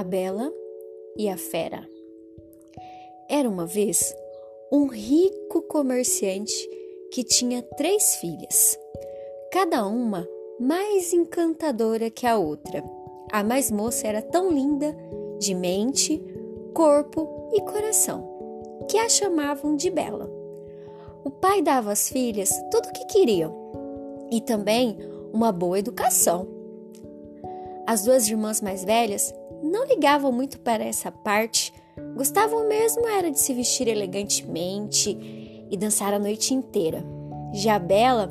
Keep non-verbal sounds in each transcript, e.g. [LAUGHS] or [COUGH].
A Bela e a Fera. Era uma vez um rico comerciante que tinha três filhas, cada uma mais encantadora que a outra. A mais moça era tão linda de mente, corpo e coração, que a chamavam de Bela. O pai dava às filhas tudo o que queriam e também uma boa educação. As duas irmãs mais velhas não ligavam muito para essa parte, gostavam mesmo era de se vestir elegantemente e dançar a noite inteira. Já Bela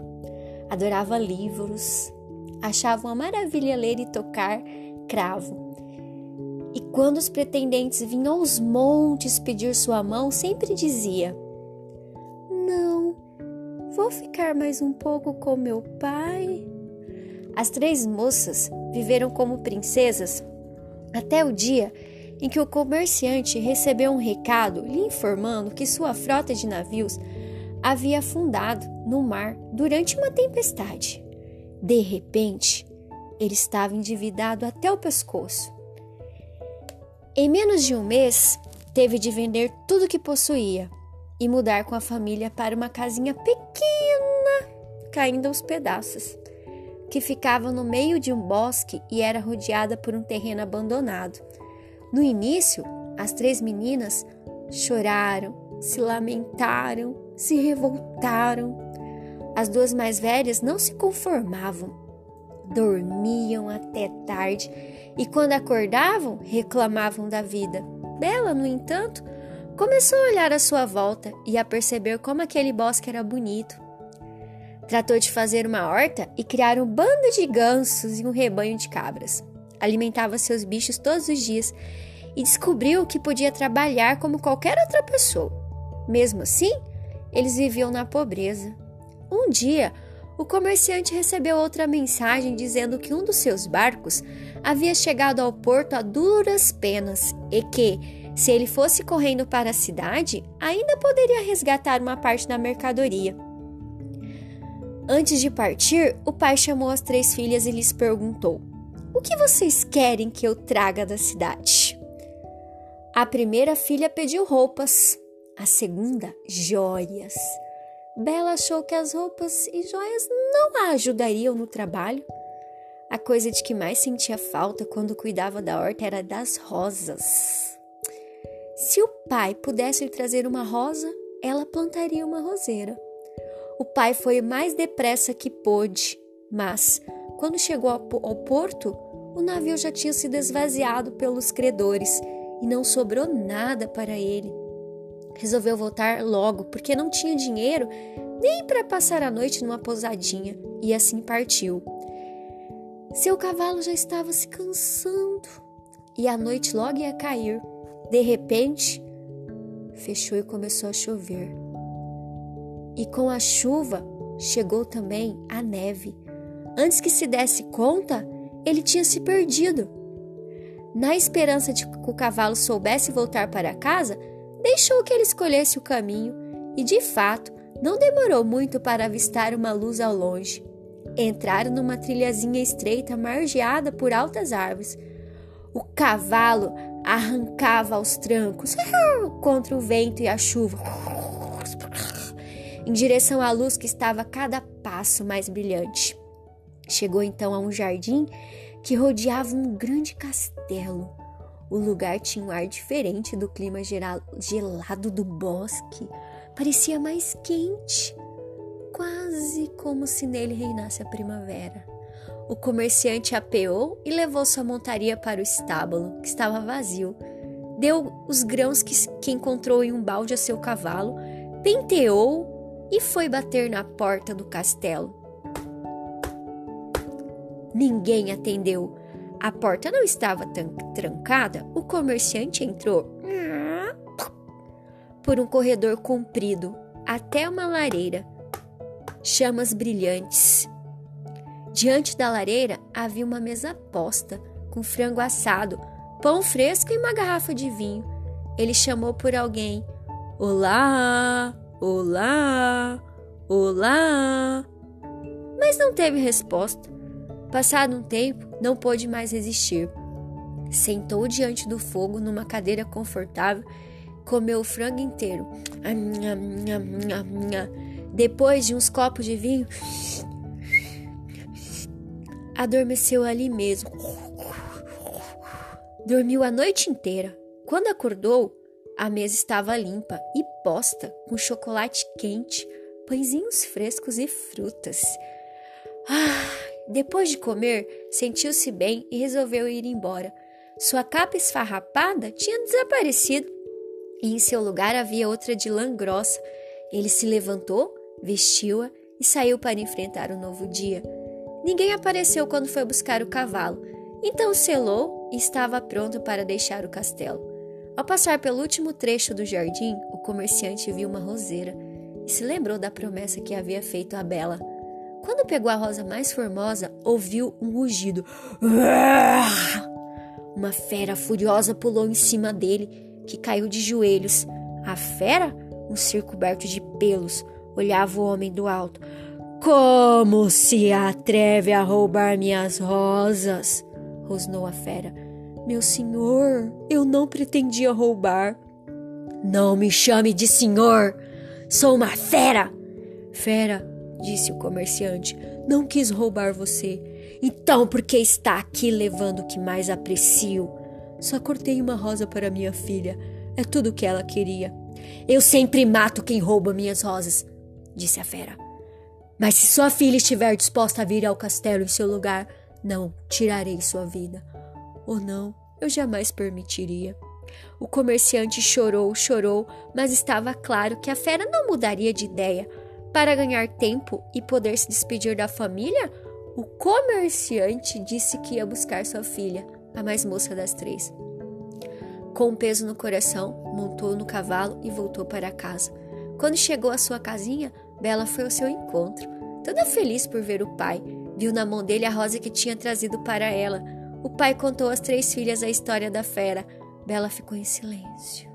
adorava livros, achava uma maravilha ler e tocar cravo. E quando os pretendentes vinham aos montes pedir sua mão, sempre dizia: Não, vou ficar mais um pouco com meu pai. As três moças viveram como princesas até o dia em que o comerciante recebeu um recado lhe informando que sua frota de navios havia afundado no mar durante uma tempestade. De repente, ele estava endividado até o pescoço. Em menos de um mês, teve de vender tudo que possuía e mudar com a família para uma casinha pequena, caindo aos pedaços, que ficava no meio de um bosque e era rodeada por um terreno abandonado. No início, as três meninas choraram, se lamentaram, se revoltaram. As duas mais velhas não se conformavam. Dormiam até tarde e, quando acordavam, reclamavam da vida. Bela, no entanto, começou a olhar à sua volta e a perceber como aquele bosque era bonito. Tratou de fazer uma horta e criar um bando de gansos e um rebanho de cabras. Alimentava seus bichos todos os dias e descobriu que podia trabalhar como qualquer outra pessoa. Mesmo assim, eles viviam na pobreza. Um dia, o comerciante recebeu outra mensagem dizendo que um dos seus barcos havia chegado ao porto a duras penas e que, se ele fosse correndo para a cidade, ainda poderia resgatar uma parte da mercadoria. Antes de partir, o pai chamou as três filhas e lhes perguntou: O que vocês querem que eu traga da cidade? A primeira filha pediu roupas, a segunda, joias. Bela achou que as roupas e joias não a ajudariam no trabalho. A coisa de que mais sentia falta quando cuidava da horta era das rosas. Se o pai pudesse lhe trazer uma rosa, ela plantaria uma roseira. O pai foi mais depressa que pôde, mas quando chegou ao porto, o navio já tinha sido esvaziado pelos credores e não sobrou nada para ele. Resolveu voltar logo porque não tinha dinheiro nem para passar a noite numa pousadinha e assim partiu. Seu cavalo já estava se cansando e a noite logo ia cair. De repente, fechou e começou a chover. E com a chuva chegou também a neve. Antes que se desse conta, ele tinha se perdido. Na esperança de que o cavalo soubesse voltar para casa, deixou que ele escolhesse o caminho e, de fato, não demorou muito para avistar uma luz ao longe. Entraram numa trilhazinha estreita margeada por altas árvores. O cavalo arrancava aos trancos [LAUGHS] contra o vento e a chuva, em direção à luz que estava a cada passo mais brilhante. Chegou então a um jardim que rodeava um grande castelo. O lugar tinha um ar diferente do clima gelado do bosque. Parecia mais quente, quase como se nele reinasse a primavera. O comerciante apeou e levou sua montaria para o estábulo, que estava vazio. Deu os grãos que, que encontrou em um balde a seu cavalo, penteou e foi bater na porta do castelo. Ninguém atendeu. A porta não estava trancada, o comerciante entrou por um corredor comprido até uma lareira, chamas brilhantes. Diante da lareira havia uma mesa posta com frango assado, pão fresco e uma garrafa de vinho. Ele chamou por alguém: Olá, olá, olá. Mas não teve resposta. Passado um tempo, não pôde mais resistir. Sentou diante do fogo numa cadeira confortável, comeu o frango inteiro. Depois de uns copos de vinho, adormeceu ali mesmo. Dormiu a noite inteira. Quando acordou, a mesa estava limpa e posta com chocolate quente, pãezinhos frescos e frutas. Ah, depois de comer, sentiu-se bem e resolveu ir embora. Sua capa esfarrapada tinha desaparecido e em seu lugar havia outra de lã grossa. Ele se levantou, vestiu-a e saiu para enfrentar o novo dia. Ninguém apareceu quando foi buscar o cavalo, então selou e estava pronto para deixar o castelo. Ao passar pelo último trecho do jardim, o comerciante viu uma roseira e se lembrou da promessa que havia feito a Bela. Quando pegou a rosa mais formosa, ouviu um rugido. [GASPS] Uma fera furiosa pulou em cima dele, que caiu de joelhos. A fera, um ser coberto de pelos, olhava o homem do alto. Como se atreve a roubar minhas rosas? rosnou a fera. Meu senhor, eu não pretendia roubar. Não me chame de senhor! Sou uma fera! Fera, disse o comerciante, não quis roubar você. Então por que está aqui levando o que mais aprecio? Só cortei uma rosa para minha filha. É tudo o que ela queria. Eu sempre mato quem rouba minhas rosas, disse a fera. Mas se sua filha estiver disposta a vir ao castelo em seu lugar, não tirarei sua vida. Ou não, eu jamais permitiria. O comerciante chorou, chorou, mas estava claro que a fera não mudaria de ideia. Para ganhar tempo e poder se despedir da família, o comerciante disse que ia buscar sua filha, a mais moça das três. Com um peso no coração, montou no cavalo e voltou para casa. Quando chegou à sua casinha, Bela foi ao seu encontro. Toda feliz por ver o pai, viu na mão dele a rosa que tinha trazido para ela. O pai contou às três filhas a história da fera. Bela ficou em silêncio.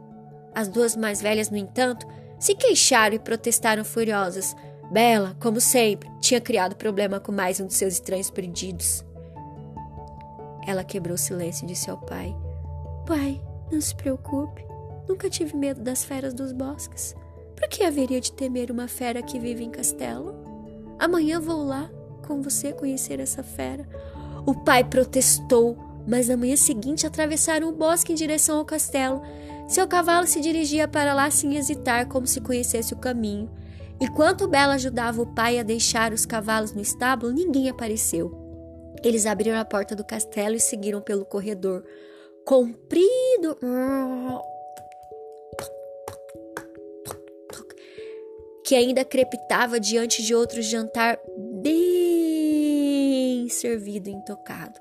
As duas mais velhas, no entanto, se queixaram e protestaram furiosas. Bela, como sempre, tinha criado problema com mais um de seus estranhos pedidos. Ela quebrou o silêncio e disse ao pai: Pai, não se preocupe. Nunca tive medo das feras dos bosques. Por que haveria de temer uma fera que vive em castelo? Amanhã vou lá com você conhecer essa fera. O pai protestou, mas na manhã seguinte atravessaram o bosque em direção ao castelo. Seu cavalo se dirigia para lá sem hesitar, como se conhecesse o caminho. Enquanto Bela ajudava o pai a deixar os cavalos no estábulo, ninguém apareceu. Eles abriram a porta do castelo e seguiram pelo corredor comprido que ainda crepitava diante de outro jantar servido e intocado.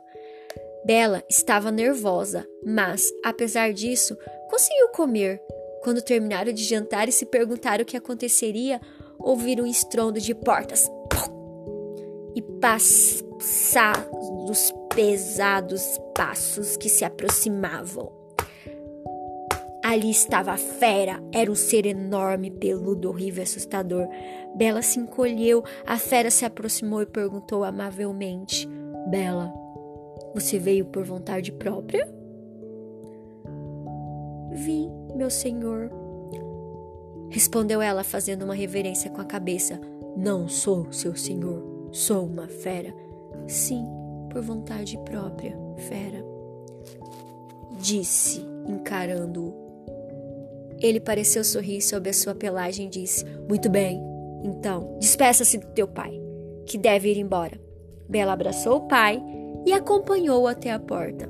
Bela estava nervosa, mas, apesar disso, conseguiu comer. Quando terminaram de jantar e se perguntaram o que aconteceria, ouviram um estrondo de portas e passados pesados passos que se aproximavam. Ali estava a fera, era um ser enorme, peludo, horrível e assustador. Bela se encolheu, a fera se aproximou e perguntou amavelmente: Bela, você veio por vontade própria? Vim, meu senhor. Respondeu ela, fazendo uma reverência com a cabeça. Não sou seu senhor, sou uma fera. Sim, por vontade própria, fera. Disse, encarando-o. Ele pareceu sorrir sob a sua pelagem e disse: Muito bem, então, despeça-se do teu pai, que deve ir embora. Bela abraçou o pai e acompanhou-o até a porta.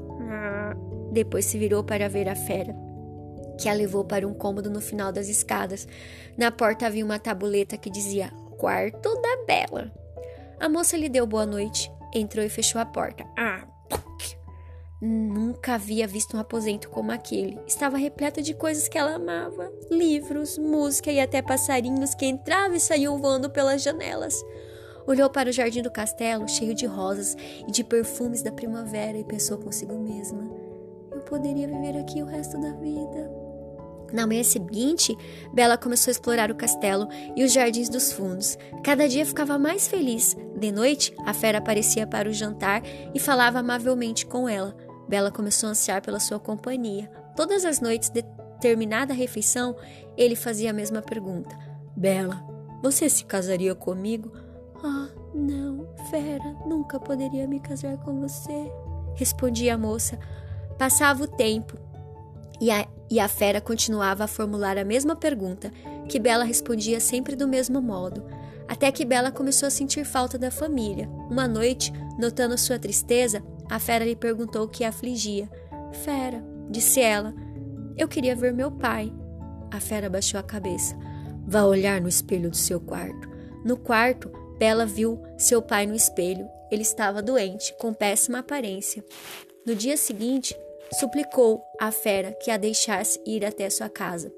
Depois se virou para ver a fera, que a levou para um cômodo no final das escadas. Na porta havia uma tabuleta que dizia Quarto da Bela. A moça lhe deu boa noite, entrou e fechou a porta. Ah, Nunca havia visto um aposento como aquele. Estava repleto de coisas que ela amava: livros, música e até passarinhos que entravam e saíam voando pelas janelas. Olhou para o jardim do castelo, cheio de rosas e de perfumes da primavera, e pensou consigo mesma: eu poderia viver aqui o resto da vida. Na manhã seguinte, Bela começou a explorar o castelo e os jardins dos fundos. Cada dia ficava mais feliz. De noite, a fera aparecia para o jantar e falava amavelmente com ela. Bela começou a ansiar pela sua companhia. Todas as noites, determinada a refeição, ele fazia a mesma pergunta: Bela, você se casaria comigo? Ah, não, Fera, nunca poderia me casar com você, respondia a moça. Passava o tempo e a, e a fera continuava a formular a mesma pergunta, que Bela respondia sempre do mesmo modo, até que Bela começou a sentir falta da família. Uma noite, notando sua tristeza, a fera lhe perguntou o que a afligia. Fera, disse ela, eu queria ver meu pai. A fera baixou a cabeça. Vá olhar no espelho do seu quarto. No quarto, Bela viu seu pai no espelho. Ele estava doente, com péssima aparência. No dia seguinte, suplicou à fera que a deixasse ir até sua casa.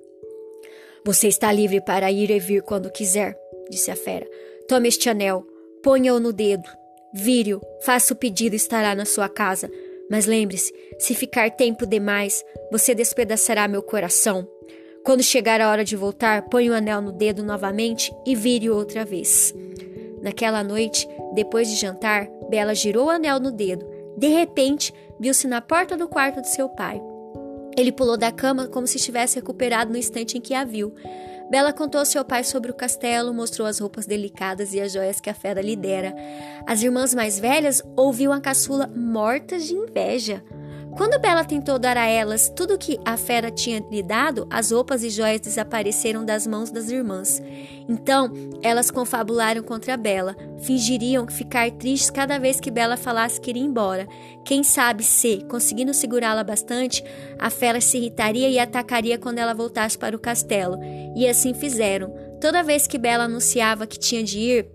Você está livre para ir e vir quando quiser, disse a fera. Tome este anel, ponha-o no dedo, vire-o, faça o pedido e estará na sua casa. Mas lembre-se, se ficar tempo demais, você despedaçará meu coração. Quando chegar a hora de voltar, ponha o anel no dedo novamente e vire-o outra vez. Naquela noite, depois de jantar, Bela girou o anel no dedo. De repente, viu-se na porta do quarto de seu pai. Ele pulou da cama como se estivesse recuperado no instante em que a viu. Bela contou ao seu pai sobre o castelo, mostrou as roupas delicadas e as joias que a fera lhe dera. As irmãs mais velhas ouviam a caçula mortas de inveja. Quando Bela tentou dar a elas tudo o que a fera tinha lhe dado, as roupas e joias desapareceram das mãos das irmãs. Então, elas confabularam contra Bela, fingiriam ficar tristes cada vez que Bela falasse que iria embora. Quem sabe se, conseguindo segurá-la bastante, a fera se irritaria e atacaria quando ela voltasse para o castelo. E assim fizeram. Toda vez que Bela anunciava que tinha de ir,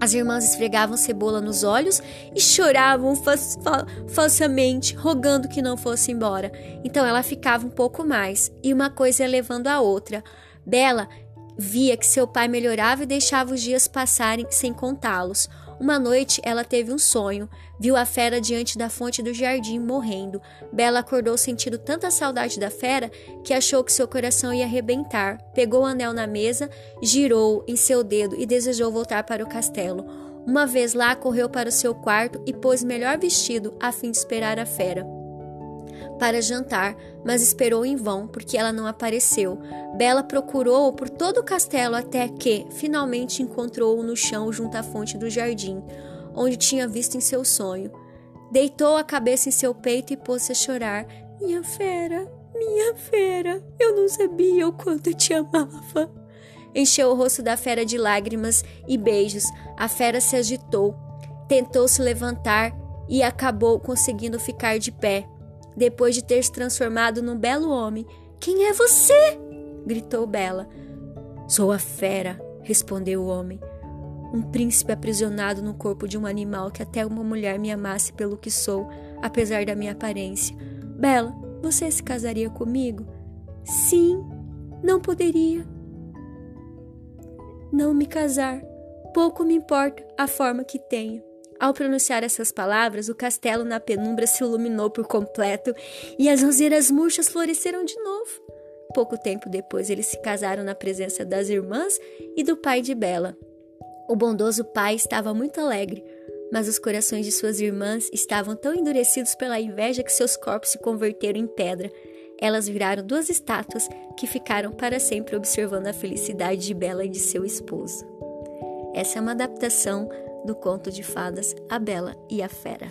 as irmãs esfregavam cebola nos olhos e choravam fa fa falsamente, rogando que não fosse embora. Então ela ficava um pouco mais, e uma coisa levando a outra. Bela via que seu pai melhorava e deixava os dias passarem sem contá-los. Uma noite ela teve um sonho. Viu a fera diante da fonte do jardim morrendo. Bela acordou sentindo tanta saudade da fera que achou que seu coração ia arrebentar. Pegou o anel na mesa, girou em seu dedo e desejou voltar para o castelo. Uma vez lá, correu para o seu quarto e pôs melhor vestido a fim de esperar a fera para jantar, mas esperou em vão porque ela não apareceu. Bela procurou por todo o castelo até que finalmente encontrou-o no chão junto à fonte do jardim, onde tinha visto em seu sonho. Deitou a cabeça em seu peito e pôs-se a chorar. Minha fera, minha fera, eu não sabia o quanto te amava. Encheu o rosto da fera de lágrimas e beijos. A fera se agitou, tentou se levantar e acabou conseguindo ficar de pé depois de ter se transformado num belo homem. Quem é você? gritou Bela. Sou a fera, respondeu o homem. Um príncipe aprisionado no corpo de um animal que até uma mulher me amasse pelo que sou, apesar da minha aparência. Bela, você se casaria comigo? Sim, não poderia. Não me casar. Pouco me importa a forma que tenho. Ao pronunciar essas palavras, o castelo na penumbra se iluminou por completo e as roseiras murchas floresceram de novo. Pouco tempo depois, eles se casaram na presença das irmãs e do pai de Bela. O bondoso pai estava muito alegre, mas os corações de suas irmãs estavam tão endurecidos pela inveja que seus corpos se converteram em pedra. Elas viraram duas estátuas que ficaram para sempre observando a felicidade de Bela e de seu esposo. Essa é uma adaptação do conto de fadas A Bela e a Fera.